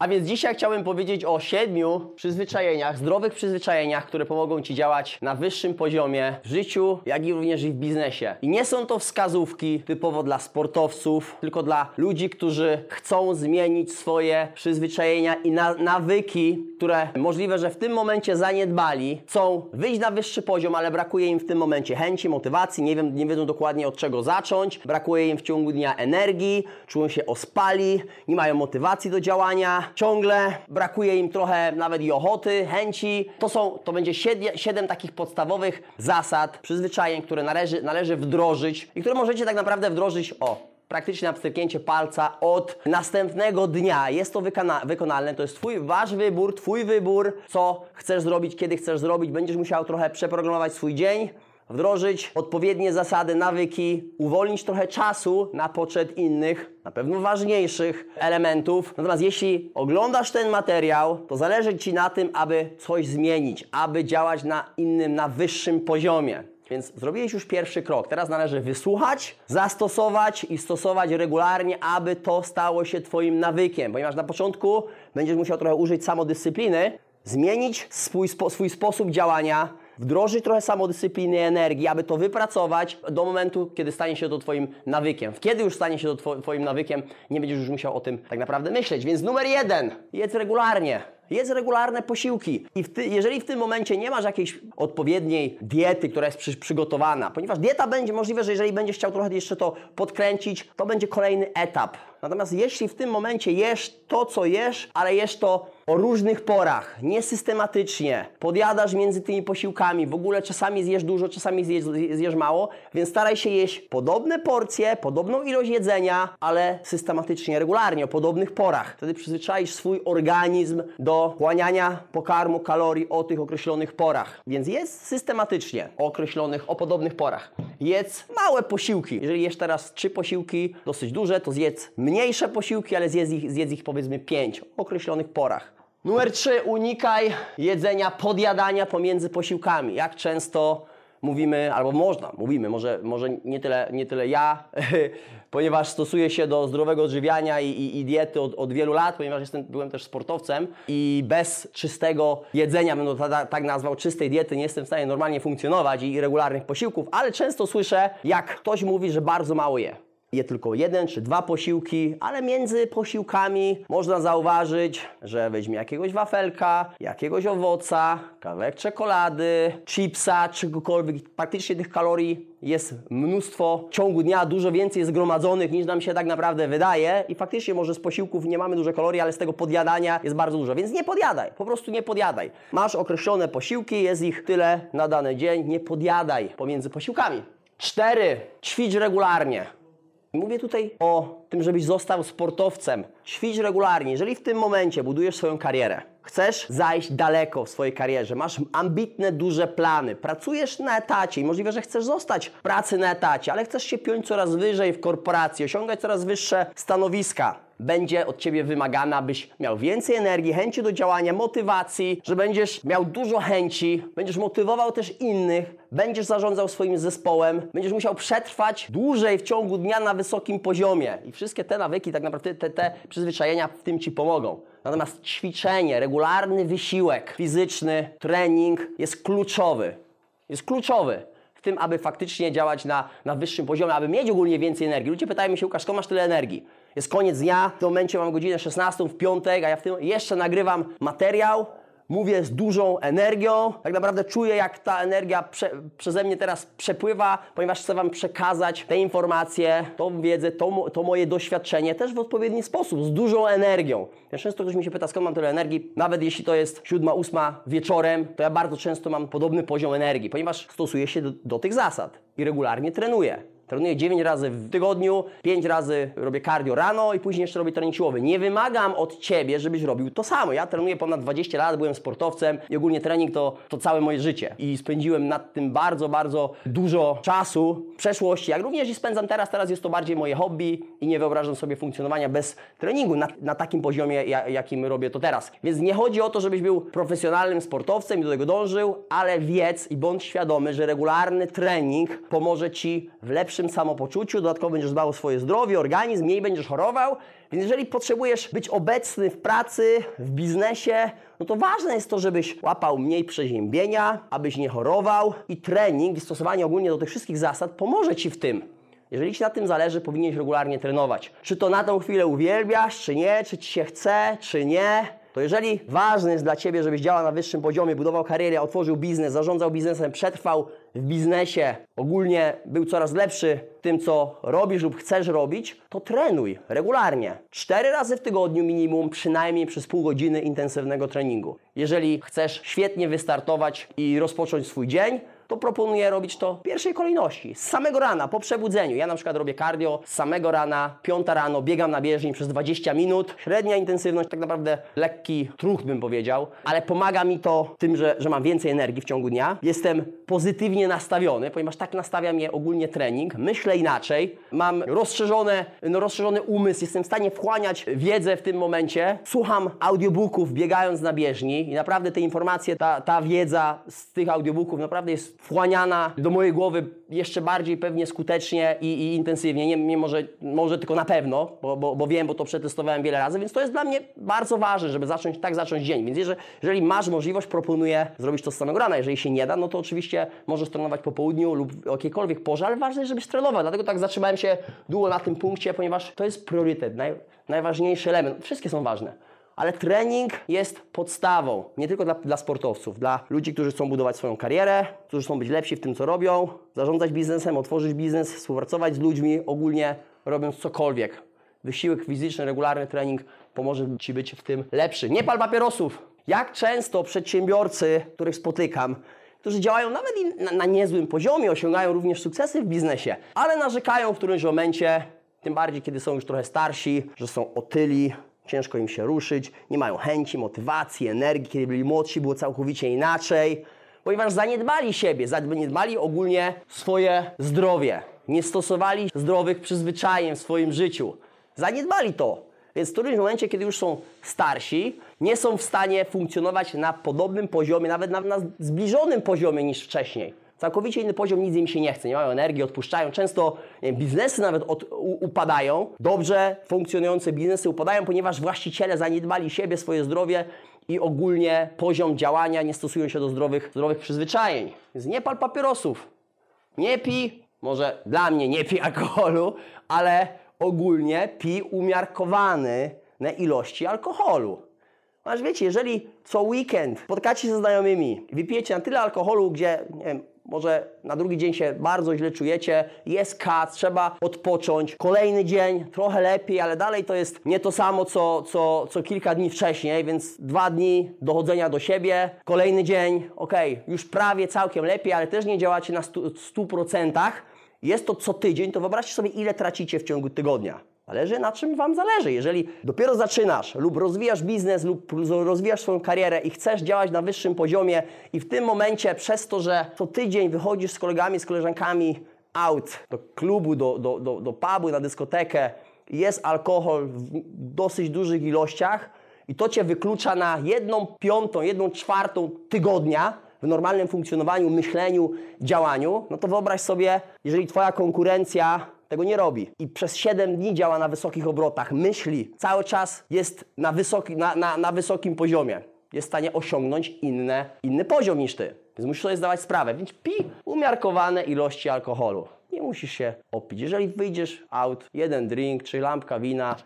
A więc dzisiaj chciałbym powiedzieć o siedmiu przyzwyczajeniach, zdrowych przyzwyczajeniach, które pomogą Ci działać na wyższym poziomie w życiu, jak i również i w biznesie. I nie są to wskazówki typowo dla sportowców, tylko dla ludzi, którzy chcą zmienić swoje przyzwyczajenia i na nawyki, które możliwe, że w tym momencie zaniedbali, chcą wyjść na wyższy poziom, ale brakuje im w tym momencie chęci, motywacji, nie, wiem, nie wiedzą dokładnie od czego zacząć, brakuje im w ciągu dnia energii, czują się ospali, nie mają motywacji do działania, ciągle brakuje im trochę nawet i ochoty, chęci. To są, to będzie siedem, takich podstawowych zasad, przyzwyczajeń, które należy, należy wdrożyć i które możecie tak naprawdę wdrożyć o praktycznie na pstryknięcie palca od następnego dnia. Jest to wykona wykonalne, to jest twój, wasz wybór, twój wybór, co chcesz zrobić, kiedy chcesz zrobić. Będziesz musiał trochę przeprogramować swój dzień, wdrożyć odpowiednie zasady, nawyki, uwolnić trochę czasu na poczet innych, na pewno ważniejszych elementów. Natomiast jeśli oglądasz ten materiał, to zależy Ci na tym, aby coś zmienić, aby działać na innym, na wyższym poziomie. Więc zrobiłeś już pierwszy krok. Teraz należy wysłuchać, zastosować i stosować regularnie, aby to stało się Twoim nawykiem. Ponieważ na początku będziesz musiał trochę użyć samodyscypliny, zmienić swój, spo, swój sposób działania, wdrożyć trochę samodyscypliny i energii, aby to wypracować do momentu, kiedy stanie się to Twoim nawykiem. Kiedy już stanie się to Twoim nawykiem, nie będziesz już musiał o tym tak naprawdę myśleć. Więc numer jeden, jedz regularnie. Jedz regularne posiłki. I w ty, jeżeli w tym momencie nie masz jakiejś odpowiedniej diety, która jest przy, przygotowana, ponieważ dieta będzie możliwe, że jeżeli będziesz chciał trochę jeszcze to podkręcić, to będzie kolejny etap. Natomiast jeśli w tym momencie jesz to, co jesz, ale jesz to o różnych porach, niesystematycznie, podjadasz między tymi posiłkami, w ogóle czasami zjesz dużo, czasami zjesz, zjesz mało, więc staraj się jeść podobne porcje, podobną ilość jedzenia, ale systematycznie, regularnie, o podobnych porach. Wtedy przyzwyczaisz swój organizm do chłaniania pokarmu, kalorii o tych określonych porach. Więc jest systematycznie o określonych, o podobnych porach. Jedz małe posiłki. Jeżeli jesz teraz trzy posiłki, dosyć duże, to zjedz mniejsze posiłki, ale zjedz ich, zjedz ich powiedzmy pięć o określonych porach. Numer 3. Unikaj jedzenia, podjadania pomiędzy posiłkami. Jak często mówimy, albo można, mówimy, może, może nie, tyle, nie tyle ja, ponieważ stosuję się do zdrowego odżywiania i, i, i diety od, od, wielu lat, ponieważ jestem, byłem też sportowcem i bez czystego jedzenia, będę to tak, tak nazwał, czystej diety, nie jestem w stanie normalnie funkcjonować i regularnych posiłków, ale często słyszę, jak ktoś mówi, że bardzo mało je je tylko jeden czy dwa posiłki, ale między posiłkami można zauważyć, że weźmie jakiegoś wafelka, jakiegoś owoca, kawałek czekolady, chipsa, czegokolwiek. Praktycznie tych kalorii jest mnóstwo w ciągu dnia, dużo więcej zgromadzonych niż nam się tak naprawdę wydaje i faktycznie może z posiłków nie mamy dużo kalorii, ale z tego podjadania jest bardzo dużo, więc nie podjadaj, po prostu nie podjadaj. Masz określone posiłki, jest ich tyle na dany dzień, nie podjadaj pomiędzy posiłkami. Cztery. Ćwicz regularnie. Mówię tutaj o tym, żebyś został sportowcem. Ćwicz regularnie. Jeżeli w tym momencie budujesz swoją karierę, chcesz zajść daleko w swojej karierze, masz ambitne, duże plany, pracujesz na etacie i możliwe, że chcesz zostać w pracy na etacie, ale chcesz się piąć coraz wyżej w korporacji, osiągać coraz wyższe stanowiska, będzie od Ciebie wymagana, abyś miał więcej energii, chęci do działania, motywacji, że będziesz miał dużo chęci, będziesz motywował też innych, będziesz zarządzał swoim zespołem, będziesz musiał przetrwać dłużej w ciągu dnia na wysokim poziomie. I wszystkie te nawyki, tak naprawdę te, te przyzwyczajenia w tym Ci pomogą. Natomiast ćwiczenie, regularny wysiłek fizyczny, trening jest kluczowy. Jest kluczowy w tym, aby faktycznie działać na, na wyższym poziomie, aby mieć ogólnie więcej energii. Ludzie pytają się, Łukasz, skąd masz tyle energii? Jest koniec dnia, w tym momencie mam godzinę 16 w piątek, a ja w tym jeszcze nagrywam materiał, mówię z dużą energią. Tak naprawdę czuję, jak ta energia prze, przeze mnie teraz przepływa, ponieważ chcę Wam przekazać te informacje, tą wiedzę, to, to moje doświadczenie też w odpowiedni sposób, z dużą energią. Ja często ktoś mi się pyta, skąd mam tyle energii. Nawet jeśli to jest siódma, ósma wieczorem, to ja bardzo często mam podobny poziom energii, ponieważ stosuję się do, do tych zasad i regularnie trenuję. Trenuję 9 razy w tygodniu, 5 razy robię cardio rano i później jeszcze robię trening siłowy. Nie wymagam od Ciebie, żebyś robił to samo. Ja trenuję ponad 20 lat, byłem sportowcem i ogólnie trening to, to całe moje życie. I spędziłem nad tym bardzo, bardzo dużo czasu w przeszłości, jak również i spędzam teraz. Teraz jest to bardziej moje hobby i nie wyobrażam sobie funkcjonowania bez treningu na, na takim poziomie, jakim robię to teraz. Więc nie chodzi o to, żebyś był profesjonalnym sportowcem i do tego dążył, ale wiedz i bądź świadomy, że regularny trening pomoże Ci w lepszym lepszym samopoczuciu, dodatkowo będziesz dbał o swoje zdrowie, organizm, mniej będziesz chorował. Więc jeżeli potrzebujesz być obecny w pracy, w biznesie, no to ważne jest to, żebyś łapał mniej przeziębienia, abyś nie chorował i trening i stosowanie ogólnie do tych wszystkich zasad pomoże Ci w tym. Jeżeli Ci na tym zależy, powinieneś regularnie trenować. Czy to na tą chwilę uwielbiasz, czy nie, czy Ci się chce, czy nie, to jeżeli ważne jest dla Ciebie, żebyś działał na wyższym poziomie, budował karierę, otworzył biznes, zarządzał biznesem, przetrwał w biznesie, ogólnie był coraz lepszy w tym, co robisz lub chcesz robić, to trenuj regularnie. Cztery razy w tygodniu minimum, przynajmniej przez pół godziny intensywnego treningu. Jeżeli chcesz świetnie wystartować i rozpocząć swój dzień, to proponuję robić to w pierwszej kolejności, z samego rana, po przebudzeniu. Ja na przykład robię cardio z samego rana, piąta rano, biegam na bieżni przez 20 minut. Średnia intensywność, tak naprawdę lekki truch bym powiedział, ale pomaga mi to tym, że, że mam więcej energii w ciągu dnia. Jestem pozytywnie nastawiony, ponieważ tak nastawia mnie ogólnie trening. Myślę inaczej, mam rozszerzone, no, rozszerzony umysł, jestem w stanie wchłaniać wiedzę w tym momencie. Słucham audiobooków biegając na bieżni i naprawdę te informacje, ta, ta wiedza z tych audiobooków naprawdę jest wchłaniana do mojej głowy jeszcze bardziej pewnie skutecznie i, i intensywnie. Nie, nie może, może tylko na pewno, bo, bo, bo, wiem, bo to przetestowałem wiele razy, więc to jest dla mnie bardzo ważne, żeby zacząć tak zacząć dzień. Więc jeżeli, jeżeli masz możliwość, proponuję zrobić to z samego rana. Jeżeli się nie da, no to oczywiście możesz trenować po południu lub o jakiejkolwiek porze, ale ważne jest, żebyś trenował. Dlatego tak zatrzymałem się długo na tym punkcie, ponieważ to jest priorytet, naj, najważniejszy element. Wszystkie są ważne. Ale trening jest podstawą, nie tylko dla, dla, sportowców, dla ludzi, którzy chcą budować swoją karierę, którzy chcą być lepsi w tym, co robią, zarządzać biznesem, otworzyć biznes, współpracować z ludźmi, ogólnie robiąc cokolwiek. Wysiłek fizyczny, regularny trening pomoże Ci być w tym lepszy. Nie pal papierosów! Jak często przedsiębiorcy, których spotykam, którzy działają nawet na, na niezłym poziomie, osiągają również sukcesy w biznesie, ale narzekają w którymś momencie, tym bardziej kiedy są już trochę starsi, że są otyli, ciężko im się ruszyć, nie mają chęci, motywacji, energii. Kiedy byli młodsi, było całkowicie inaczej, ponieważ zaniedbali siebie, zaniedbali ogólnie swoje zdrowie, nie stosowali zdrowych przyzwyczajeń w swoim życiu. Zaniedbali to. Więc w którymś momencie, kiedy już są starsi, nie są w stanie funkcjonować na podobnym poziomie, nawet na, na zbliżonym poziomie niż wcześniej. Całkowicie inny poziom, nic im się nie chce, nie mają energii, odpuszczają. Często biznesy nawet od, u, upadają. Dobrze funkcjonujące biznesy upadają, ponieważ właściciele zaniedbali siebie, swoje zdrowie i ogólnie poziom działania nie stosują się do zdrowych, zdrowych przyzwyczajeń. Więc nie pal papierosów, nie pij, może dla mnie nie pij alkoholu, ale ogólnie pij umiarkowane ilości alkoholu. Aż wiecie, jeżeli co weekend spotkacie się ze znajomymi, wypijecie na tyle alkoholu, gdzie nie wiem, może na drugi dzień się bardzo źle czujecie, jest kac, trzeba odpocząć. Kolejny dzień trochę lepiej, ale dalej to jest nie to samo, co, co, co kilka dni wcześniej, więc dwa dni dochodzenia do siebie. Kolejny dzień, ok, już prawie całkiem lepiej, ale też nie działacie na 100%. Jest to co tydzień, to wyobraźcie sobie, ile tracicie w ciągu tygodnia. Zależy na czym Wam zależy. Jeżeli dopiero zaczynasz lub rozwijasz biznes lub rozwijasz swoją karierę i chcesz działać na wyższym poziomie i w tym momencie przez to, że co tydzień wychodzisz z kolegami, z koleżankami out do klubu, do, do, do, do pubu, na dyskotekę, jest alkohol w dosyć dużych ilościach i to Cię wyklucza na jedną piątą, jedną czwartą tygodnia w normalnym funkcjonowaniu, myśleniu, działaniu, no to wyobraź sobie, jeżeli Twoja konkurencja tego nie robi. I przez 7 dni działa na wysokich obrotach, myśli, cały czas jest na, wysoki, na, na, na wysokim poziomie. Jest w stanie osiągnąć inne, inny poziom niż ty. Więc musisz sobie zdawać sprawę. Więc pij umiarkowane ilości alkoholu. Nie musisz się opić. Jeżeli wyjdziesz out, jeden drink czy lampka wina,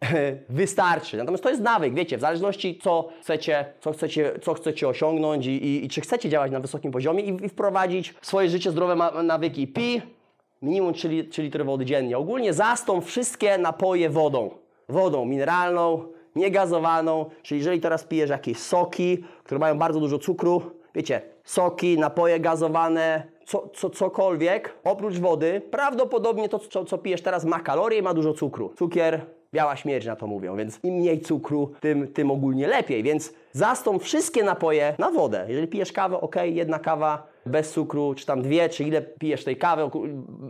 wystarczy. Natomiast to jest nawyk, wiecie, w zależności co chcecie, co chcecie, co chcecie osiągnąć i, i, i czy chcecie działać na wysokim poziomie i, i wprowadzić w swoje życie zdrowe nawyki. Pij minimum 3, 3 litry wody dziennie. Ogólnie zastąp wszystkie napoje wodą. Wodą mineralną, niegazowaną, czyli jeżeli teraz pijesz jakieś soki, które mają bardzo dużo cukru, wiecie, soki, napoje gazowane, co, co, cokolwiek, oprócz wody, prawdopodobnie to, co, co pijesz teraz ma kalorie i ma dużo cukru. Cukier, biała śmierć na to mówią, więc im mniej cukru, tym, tym ogólnie lepiej, więc zastąp wszystkie napoje na wodę. Jeżeli pijesz kawę, ok, jedna kawa bez cukru, czy tam dwie, czy ile pijesz tej kawy.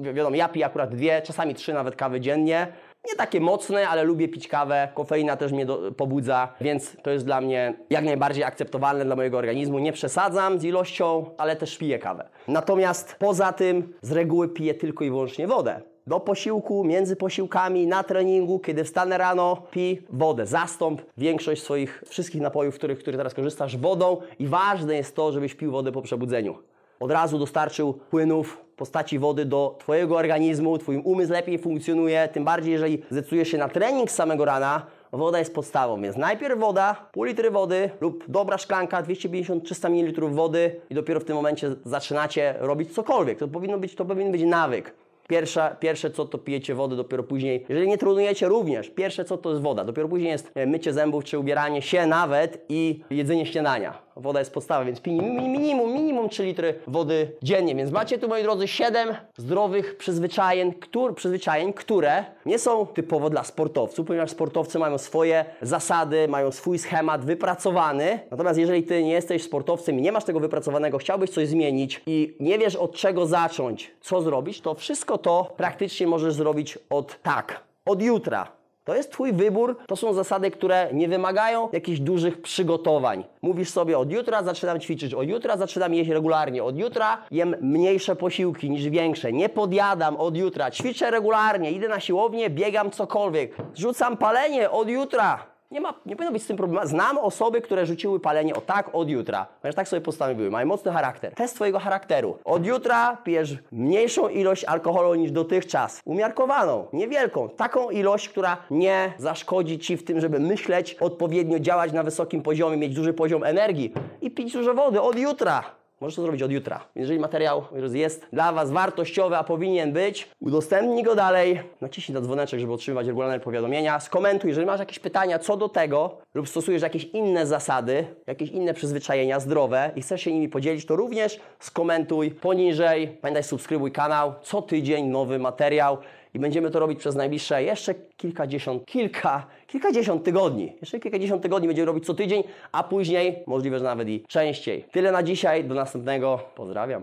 Wiadomo, ja piję akurat dwie, czasami trzy nawet kawy dziennie. Nie takie mocne, ale lubię pić kawę. Kofeina też mnie do, pobudza, więc to jest dla mnie jak najbardziej akceptowalne dla mojego organizmu. Nie przesadzam z ilością, ale też piję kawę. Natomiast poza tym z reguły piję tylko i wyłącznie wodę. Do posiłku, między posiłkami, na treningu, kiedy wstanę rano, pij wodę. Zastąp większość swoich wszystkich napojów, których, których teraz korzystasz, wodą i ważne jest to, żebyś pił wodę po przebudzeniu. Od razu dostarczył płynów w postaci wody do Twojego organizmu, Twój umysł lepiej funkcjonuje, tym bardziej jeżeli zdecydujesz się na trening z samego rana, woda jest podstawą, więc najpierw woda, pół litry wody lub dobra szklanka, 250-300 ml wody i dopiero w tym momencie zaczynacie robić cokolwiek. To powinno być, to powinien być nawyk. Pierwsze, pierwsze co to pijecie wodę, dopiero później, jeżeli nie trenujecie również, pierwsze co to jest woda, dopiero później jest e, mycie zębów czy ubieranie się nawet i jedzenie śniadania. Woda jest podstawa, więc minimum, minimum 3 litry wody dziennie. Więc macie tu, moi drodzy, 7 zdrowych przyzwyczajeń, przyzwyczajeń, które nie są typowo dla sportowców, ponieważ sportowcy mają swoje zasady, mają swój schemat wypracowany. Natomiast jeżeli ty nie jesteś sportowcem i nie masz tego wypracowanego, chciałbyś coś zmienić i nie wiesz od czego zacząć, co zrobić, to wszystko to praktycznie możesz zrobić od tak, od jutra. To jest Twój wybór, to są zasady, które nie wymagają jakichś dużych przygotowań. Mówisz sobie, od jutra zaczynam ćwiczyć, od jutra zaczynam jeść regularnie, od jutra jem mniejsze posiłki niż większe, nie podjadam od jutra, ćwiczę regularnie, idę na siłownię, biegam cokolwiek, rzucam palenie od jutra. Nie, ma, nie powinno być z tym problemu. Znam osoby, które rzuciły palenie o tak od jutra, ponieważ tak sobie postanowiły, mają mocny charakter. Test Twojego charakteru. Od jutra pijesz mniejszą ilość alkoholu niż dotychczas. Umiarkowaną, niewielką. Taką ilość, która nie zaszkodzi Ci w tym, żeby myśleć, odpowiednio działać na wysokim poziomie, mieć duży poziom energii i pić dużo wody od jutra. Możesz to zrobić od jutra. Jeżeli materiał jest dla Was wartościowy, a powinien być, udostępnij go dalej, naciśnij na dzwoneczek, żeby otrzymywać regularne powiadomienia, skomentuj, jeżeli masz jakieś pytania co do tego lub stosujesz jakieś inne zasady, jakieś inne przyzwyczajenia zdrowe i chcesz się nimi podzielić, to również skomentuj poniżej. Pamiętaj, subskrybuj kanał, co tydzień nowy materiał i będziemy to robić przez najbliższe jeszcze kilkadziesiąt, kilka, kilkadziesiąt tygodni. Jeszcze kilkadziesiąt tygodni będziemy robić co tydzień, a później możliwe, że nawet i częściej. Tyle na dzisiaj, do następnego. Pozdrawiam.